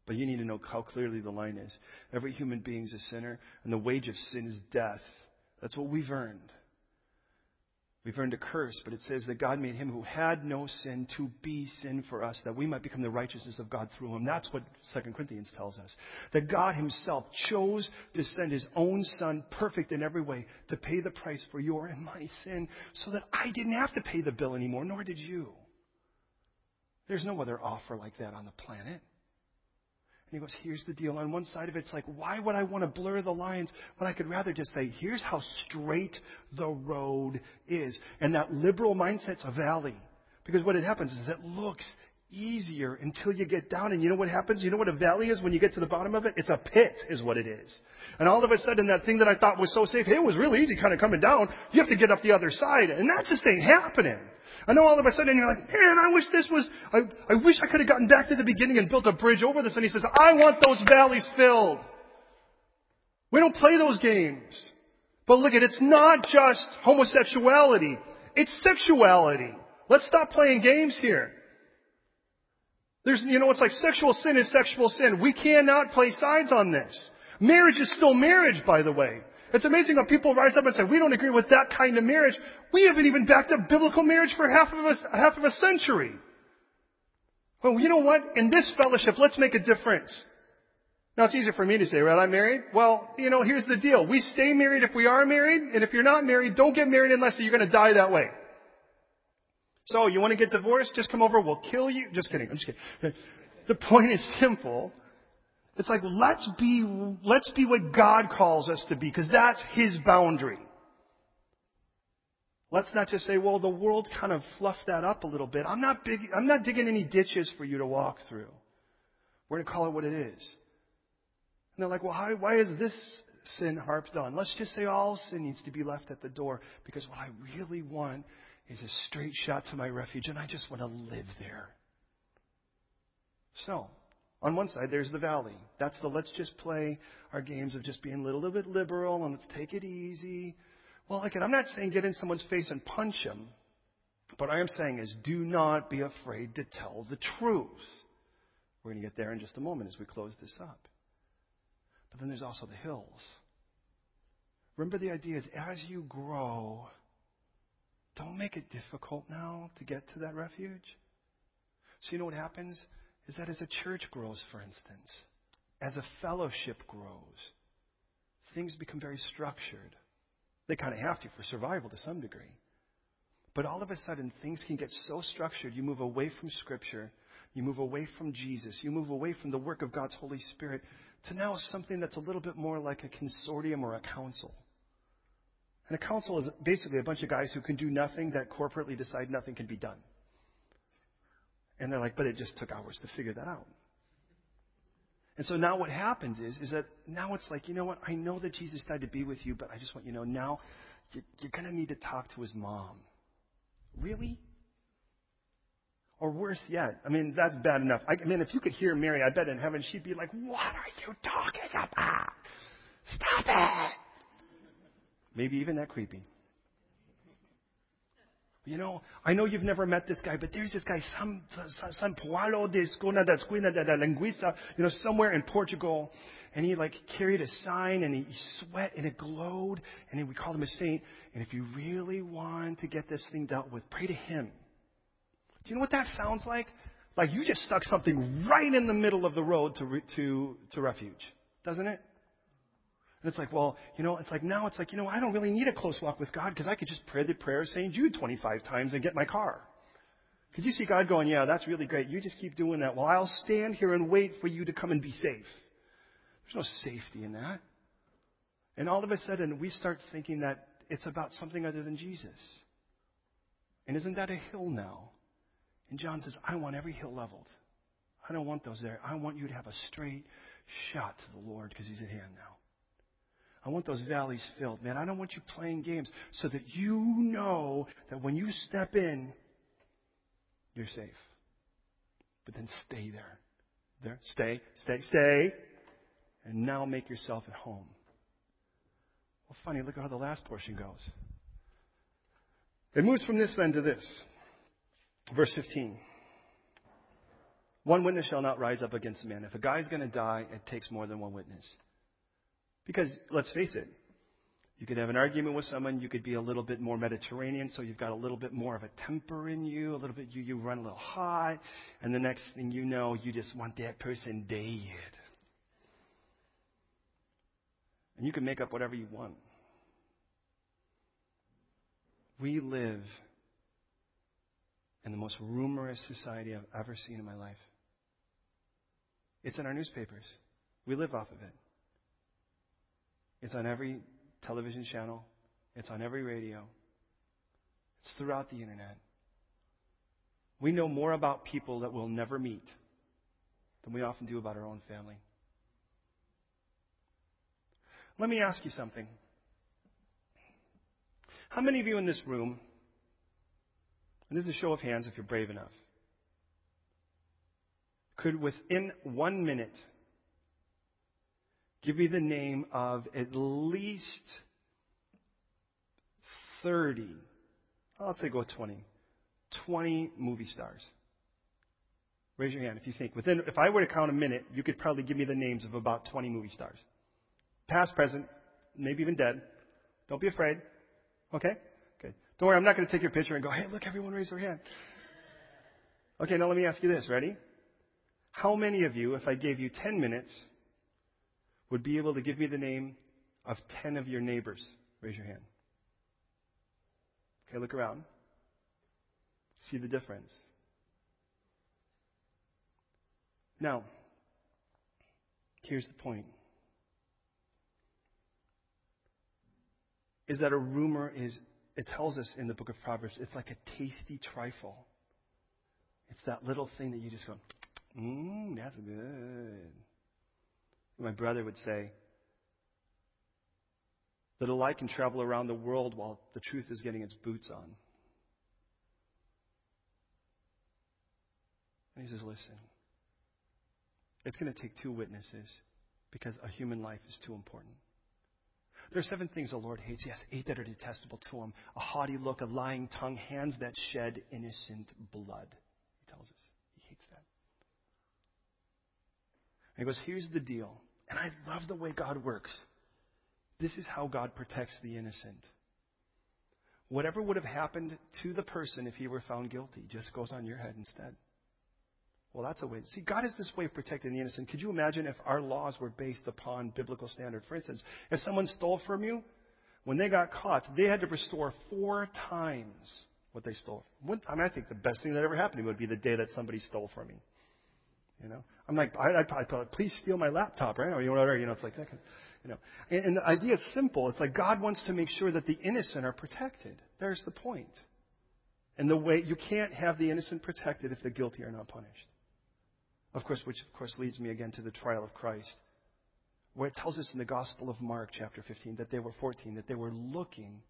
But you need to know how clearly the line is. Every human being is a sinner, and the wage of sin is death. That's what we've earned. We've earned a curse, but it says that God made him who had no sin to be sin for us, that we might become the righteousness of God through him. That's what 2 Corinthians tells us. That God himself chose to send his own son, perfect in every way, to pay the price for your and my sin, so that I didn't have to pay the bill anymore, nor did you. There's no other offer like that on the planet. And he goes, here's the deal. On one side of it, it's like, why would I want to blur the lines when I could rather just say, here's how straight the road is. And that liberal mindset's a valley. Because what it happens is it looks easier until you get down. And you know what happens? You know what a valley is when you get to the bottom of it? It's a pit, is what it is. And all of a sudden, that thing that I thought was so safe, hey, it was really easy kind of coming down. You have to get up the other side. And that just ain't happening. I know all of a sudden you're like, man, I wish this was, I, I wish I could have gotten back to the beginning and built a bridge over this. And he says, I want those valleys filled. We don't play those games. But look at, it's not just homosexuality. It's sexuality. Let's stop playing games here. There's, you know, it's like sexual sin is sexual sin. We cannot play sides on this. Marriage is still marriage, by the way. It's amazing how people rise up and say, we don't agree with that kind of marriage. We haven't even backed up biblical marriage for half of a, half of a century. Well, you know what? In this fellowship, let's make a difference. Now it's easier for me to say, well, I'm married. Well, you know, here's the deal. We stay married if we are married, and if you're not married, don't get married unless you're going to die that way. So, you want to get divorced? Just come over. We'll kill you. Just kidding. I'm just kidding. The point is simple. It's like, let's be, let's be what God calls us to be, because that's His boundary. Let's not just say, well, the world kind of fluffed that up a little bit. I'm not big, I'm not digging any ditches for you to walk through. We're going to call it what it is. And they're like, well, how, why is this sin harped on? Let's just say all sin needs to be left at the door because what I really want is a straight shot to my refuge and I just want to live there. So, on one side, there's the valley. That's the let's just play our games of just being a little, bit liberal and let's take it easy. Well, again, I'm not saying get in someone's face and punch him. What I am saying is do not be afraid to tell the truth. We're going to get there in just a moment as we close this up. But then there's also the hills. Remember the idea is as you grow, don't make it difficult now to get to that refuge. So you know what happens? Is that as a church grows, for instance, as a fellowship grows, things become very structured. They kind of have to for survival to some degree. But all of a sudden, things can get so structured, you move away from Scripture, you move away from Jesus, you move away from the work of God's Holy Spirit to now something that's a little bit more like a consortium or a council. And a council is basically a bunch of guys who can do nothing that corporately decide nothing can be done. And they're like, but it just took hours to figure that out. And so now what happens is, is that now it's like, you know what? I know that Jesus died to be with you, but I just want you to know now you're, you're going to need to talk to his mom. Really? Or worse yet, I mean, that's bad enough. I, I mean, if you could hear Mary, I bet in heaven she'd be like, what are you talking about? Stop it! Maybe even that creepy. You know, I know you've never met this guy, but there's this guy, San, San Paulo de Escuna da Esquina da Linguista, you know, somewhere in Portugal. And he like carried a sign and he sweat and it glowed and we called him a saint. And if you really want to get this thing dealt with, pray to him. Do you know what that sounds like? Like you just stuck something right in the middle of the road to, to, to refuge, doesn't it? And it's like, well, you know, it's like now it's like, you know, I don't really need a close walk with God because I could just pray the prayer of St. Jude 25 times and get my car. Could you see God going, yeah, that's really great. You just keep doing that. Well, I'll stand here and wait for you to come and be safe. There's no safety in that. And all of a sudden, we start thinking that it's about something other than Jesus. And isn't that a hill now? And John says, I want every hill leveled. I don't want those there. I want you to have a straight shot to the Lord because he's at hand now. I want those valleys filled, man. I don't want you playing games so that you know that when you step in, you're safe. But then stay there. There. Stay, stay, stay. And now make yourself at home. Well, funny, look at how the last portion goes. It moves from this then to this. Verse 15. One witness shall not rise up against a man. If a guy's going to die, it takes more than one witness. Because let's face it, You could have an argument with someone. You could be a little bit more Mediterranean, so you've got a little bit more of a temper in you. A little bit, you, you run a little hot. And the next thing you know, you just want that person dead. And you can make up whatever you want. We live in the most rumorous society I've ever seen in my life. It's in our newspapers. We live off of it. It's on every television channel. It's on every radio. It's throughout the internet. We know more about people that we'll never meet than we often do about our own family. Let me ask you something. How many of you in this room, and this is a show of hands if you're brave enough, could within one minute give me the name of at least 30, I'll say go 20, 20 movie stars? Raise your hand if you think. Within, if I were to count a minute, you could probably give me the names of about 20 movie stars. Past, present, maybe even dead. Don't be afraid. Okay? Okay. Don't worry, I'm not going to take your picture and go, hey, look, everyone raise their hand. Okay, now let me ask you this. Ready? How many of you, if I gave you 10 minutes, would be able to give me the name of 10 of your neighbors? Raise your hand. Okay, look around. See the difference. Now, here's the point. Is that a rumor is, it tells us in the book of Proverbs, it's like a tasty trifle. It's that little thing that you just go, mmm, that's good. My brother would say that a light can travel around the world while the truth is getting its boots on. And he says, listen, it's going to take two witnesses because a human life is too important. There are seven things the Lord hates. Yes, eight that are detestable to him. A haughty look, a lying tongue, hands that shed innocent blood. He tells us. He hates that. And he goes, here's the deal. And I love the way God works. This is how God protects the innocent. Whatever would have happened to the person if he were found guilty just goes on your head instead. Well, that's a way. See, God has this way of protecting the innocent. Could you imagine if our laws were based upon biblical standard? For instance, if someone stole from you, when they got caught, they had to restore four times what they stole. I mean, I think the best thing that ever happened to me would be the day that somebody stole from me. You know, I'm like, I, I, I please steal my laptop, right? Or you know, you know, it's like that. Of, you know, and, and the idea is simple. It's like God wants to make sure that the innocent are protected. There's the point. And the way you can't have the innocent protected if the guilty are not punished. Of course, which of course leads me again to the trial of Christ, where it tells us in the Gospel of Mark, chapter 15, that they were 14, that they were looking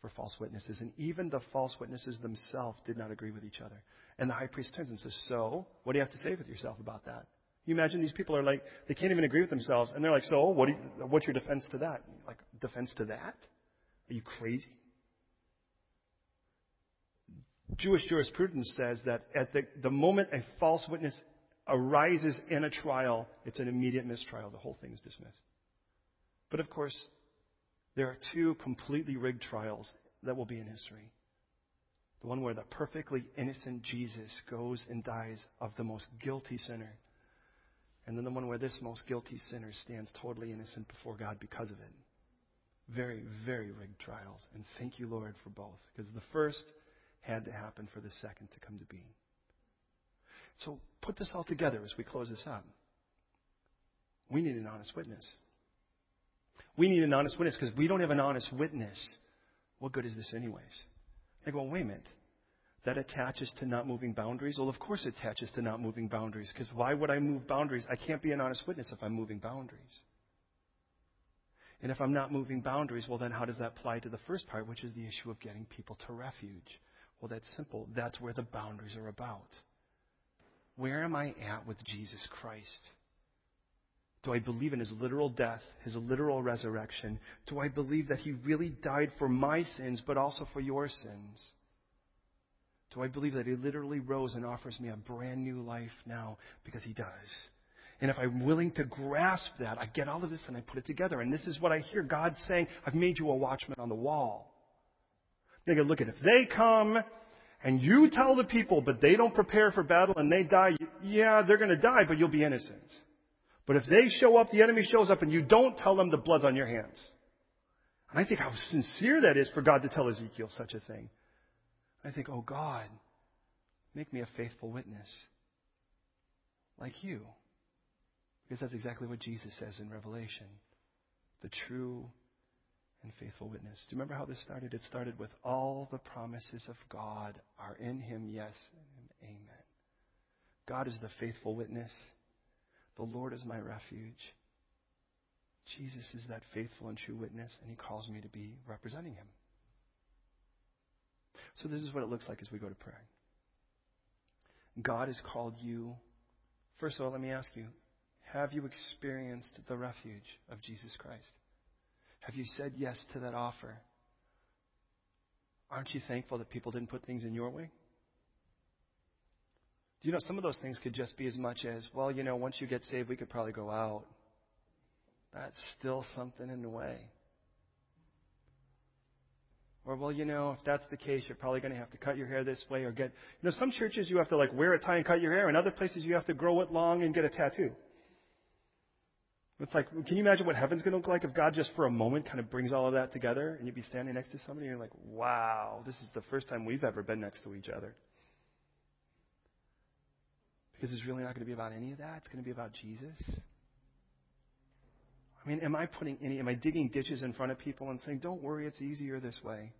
for false witnesses. And even the false witnesses themselves did not agree with each other. And the high priest turns and says, So, what do you have to say with yourself about that? You imagine these people are like, they can't even agree with themselves. And they're like, So, what you, what's your defense to that? Like, defense to that? Are you crazy? Jewish jurisprudence says that at the, the moment a false witness arises in a trial, it's an immediate mistrial. The whole thing is dismissed. But of course, there are two completely rigged trials that will be in history. The one where the perfectly innocent Jesus goes and dies of the most guilty sinner. And then the one where this most guilty sinner stands totally innocent before God because of it. Very, very rigged trials. And thank you, Lord, for both. Because the first had to happen for the second to come to be. So put this all together as we close this up. We need an honest witness. We need an honest witness because we don't have an honest witness. What good is this, anyways? They go, oh, wait a minute. That attaches to not moving boundaries? Well, of course it attaches to not moving boundaries because why would I move boundaries? I can't be an honest witness if I'm moving boundaries. And if I'm not moving boundaries, well, then how does that apply to the first part, which is the issue of getting people to refuge? Well, that's simple. That's where the boundaries are about. Where am I at with Jesus Christ? Do I believe in his literal death, his literal resurrection? Do I believe that he really died for my sins, but also for your sins? Do I believe that he literally rose and offers me a brand new life now? Because he does. And if I'm willing to grasp that, I get all of this and I put it together. And this is what I hear God saying I've made you a watchman on the wall. They go, look at if they come and you tell the people, but they don't prepare for battle and they die, yeah, they're going to die, but you'll be innocent. But if they show up, the enemy shows up, and you don't tell them the blood's on your hands. And I think how sincere that is for God to tell Ezekiel such a thing. I think, oh God, make me a faithful witness like you. Because that's exactly what Jesus says in Revelation the true and faithful witness. Do you remember how this started? It started with all the promises of God are in him, yes and amen. God is the faithful witness. The Lord is my refuge. Jesus is that faithful and true witness, and he calls me to be representing him. So, this is what it looks like as we go to prayer. God has called you. First of all, let me ask you have you experienced the refuge of Jesus Christ? Have you said yes to that offer? Aren't you thankful that people didn't put things in your way? Do you know some of those things could just be as much as, well, you know, once you get saved, we could probably go out. That's still something in the way. Or, well, you know, if that's the case, you're probably going to have to cut your hair this way or get, you know, some churches you have to like wear a tie and cut your hair, and other places you have to grow it long and get a tattoo. It's like, can you imagine what heaven's going to look like if God just for a moment kind of brings all of that together and you'd be standing next to somebody and you're like, wow, this is the first time we've ever been next to each other. Because it's really not going to be about any of that. It's going to be about Jesus. I mean, am I putting any, am I digging ditches in front of people and saying, don't worry, it's easier this way?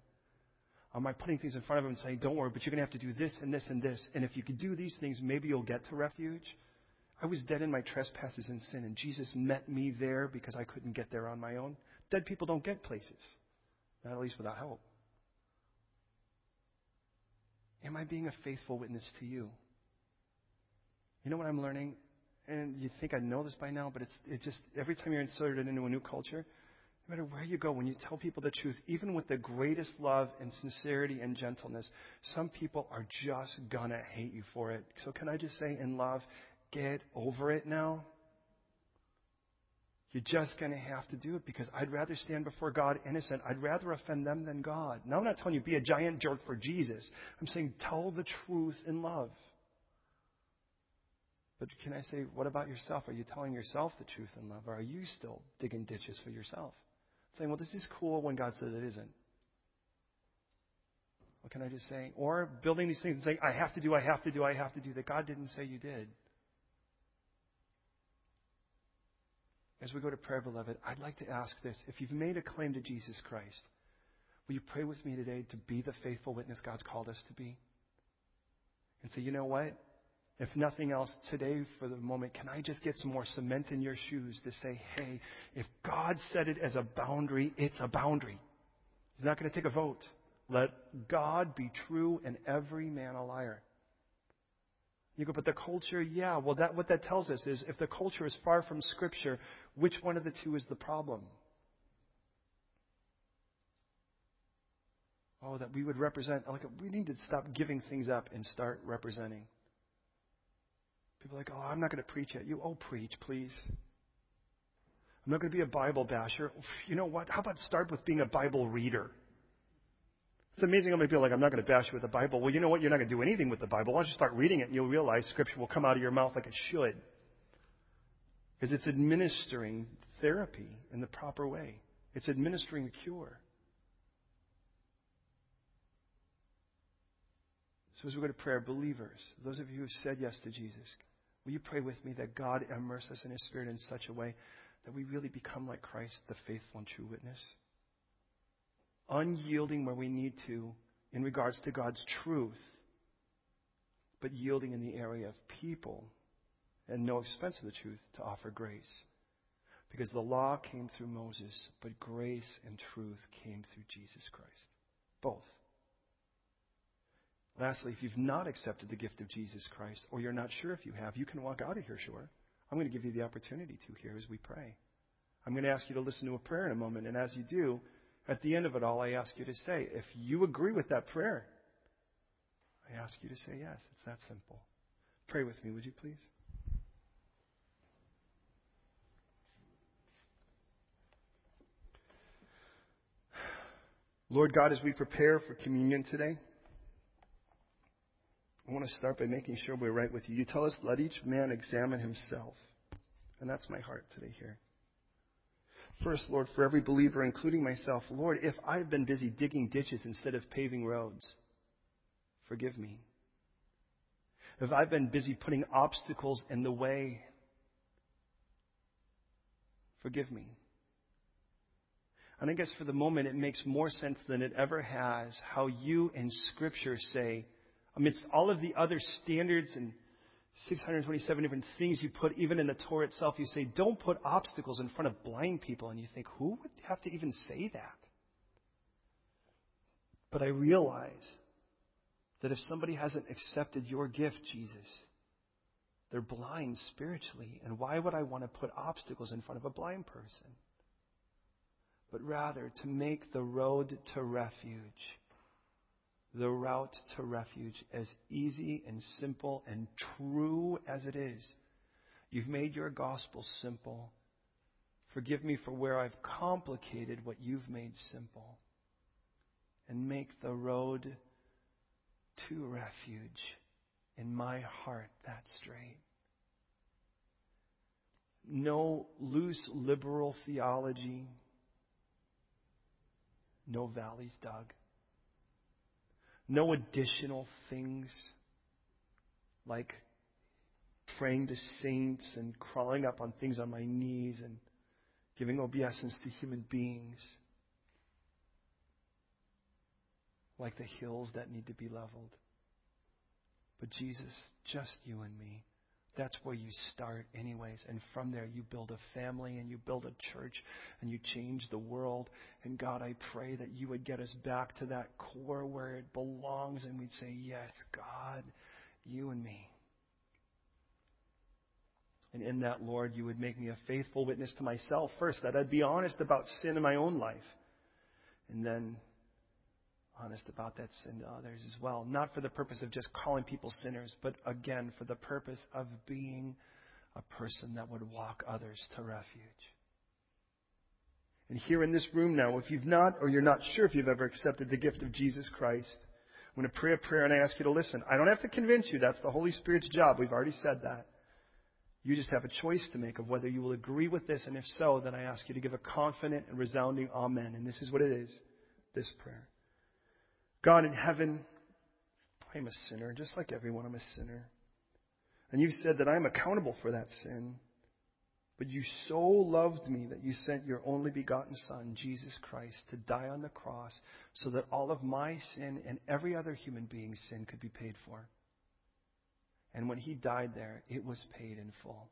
Am I putting things in front of them and saying, don't worry, but you're going to have to do this and this and this. And if you could do these things, maybe you'll get to refuge. I was dead in my trespasses and sin, and Jesus met me there because I couldn't get there on my own. Dead people don't get places, not at least without help. Am I being a faithful witness to you? You know what I'm learning? And you think I know this by now, but it's it just every time you're inserted into a new culture, no matter where you go, when you tell people the truth, even with the greatest love and sincerity and gentleness, some people are just gonna hate you for it. So can I just say in love, get over it now? You're just going to have to do it because I'd rather stand before God innocent. I'd rather offend them than God. Now, I'm not telling you be a giant jerk for Jesus. I'm saying tell the truth in love. But can I say, what about yourself? Are you telling yourself the truth in love? Or are you still digging ditches for yourself? Saying, well, this is cool when God says it isn't. What can I just say? Or building these things and saying, I have to do, I have to do, I have to do, that God didn't say you did. As we go to prayer, beloved, I'd like to ask this. If you've made a claim to Jesus Christ, will you pray with me today to be the faithful witness God's called us to be? And say, you know what? If nothing else, today for the moment, can I just get some more cement in your shoes to say, hey, if God said it as a boundary, it's a boundary. He's not going to take a vote. Let God be true and every man a liar. You go, but the culture, yeah. Well, that, what that tells us is if the culture is far from Scripture, which one of the two is the problem? Oh, that we would represent, like, we need to stop giving things up and start representing. People are like, oh, I'm not going to preach at you. Oh, preach, please. I'm not going to be a Bible basher. You know what? How about start with being a Bible reader? It's amazing how many people are like, I'm not going to bash you with the Bible. Well, you know what? You're not going to do anything with the Bible. Why don't you start reading it and you'll realize Scripture will come out of your mouth like it should. Because it's administering therapy in the proper way, it's administering the cure. So as we go to prayer, believers, those of you who have said yes to Jesus, Will you pray with me that God immerse us in His Spirit in such a way that we really become like Christ, the faithful and true witness? Unyielding where we need to in regards to God's truth, but yielding in the area of people and no expense of the truth to offer grace. Because the law came through Moses, but grace and truth came through Jesus Christ. Both. Lastly, if you've not accepted the gift of Jesus Christ, or you're not sure if you have, you can walk out of here sure. I'm going to give you the opportunity to here as we pray. I'm going to ask you to listen to a prayer in a moment, and as you do, at the end of it all, I ask you to say, if you agree with that prayer, I ask you to say yes. It's that simple. Pray with me, would you please? Lord God, as we prepare for communion today, I want to start by making sure we're right with you. You tell us, let each man examine himself. And that's my heart today here. First, Lord, for every believer, including myself, Lord, if I've been busy digging ditches instead of paving roads, forgive me. If I've been busy putting obstacles in the way, forgive me. And I guess for the moment it makes more sense than it ever has how you in Scripture say, amidst all of the other standards and 627 different things you put, even in the Torah itself, you say, don't put obstacles in front of blind people. And you think, who would have to even say that? But I realize that if somebody hasn't accepted your gift, Jesus, they're blind spiritually. And why would I want to put obstacles in front of a blind person? But rather to make the road to refuge the route to refuge as easy and simple and true as it is. You've made your gospel simple. Forgive me for where I've complicated what you've made simple. And make the road to refuge in my heart that straight. No loose liberal theology, no valleys dug no additional things like praying to saints and crawling up on things on my knees and giving obeisance to human beings like the hills that need to be leveled. But Jesus, just you and me. That's where you start, anyways. And from there, you build a family and you build a church and you change the world. And God, I pray that you would get us back to that core where it belongs and we'd say, Yes, God, you and me. And in that, Lord, you would make me a faithful witness to myself first, that I'd be honest about sin in my own life. And then honest about that sin to others as well. Not for the purpose of just calling people sinners, but again, for the purpose of being a person that would walk others to refuge. And here in this room now, if you've not, or you're not sure if you've ever accepted the gift of Jesus Christ, I'm going to pray a prayer and I ask you to listen. I don't have to convince you. That's the Holy Spirit's job. We've already said that. You just have a choice to make of whether you will agree with this, and if so, then I ask you to give a confident and resounding amen. And this is what it is this prayer. God in heaven, I'm a sinner, just like everyone, I'm a sinner. And you've said that I'm accountable for that sin. But you so loved me that you sent your only begotten Son, Jesus Christ, to die on the cross so that all of my sin and every other human being's sin could be paid for. And when he died there, it was paid in full.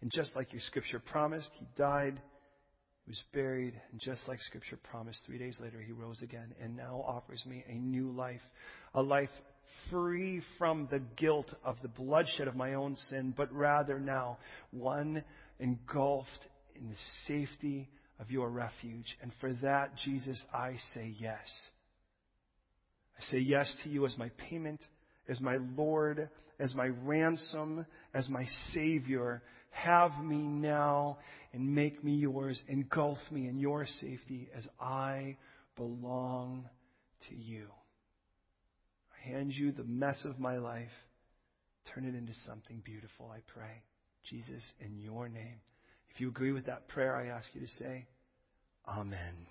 And just like your scripture promised, he died he was buried, and just like Scripture promised, three days later he rose again and now offers me a new life. A life free from the guilt of the bloodshed of my own sin, but rather now one engulfed in the safety of your refuge. And for that, Jesus, I say yes. I say yes to you as my payment, as my Lord, as my ransom, as my Savior. Have me now and make me yours. Engulf me in your safety as I belong to you. I hand you the mess of my life. Turn it into something beautiful, I pray. Jesus, in your name. If you agree with that prayer, I ask you to say, Amen.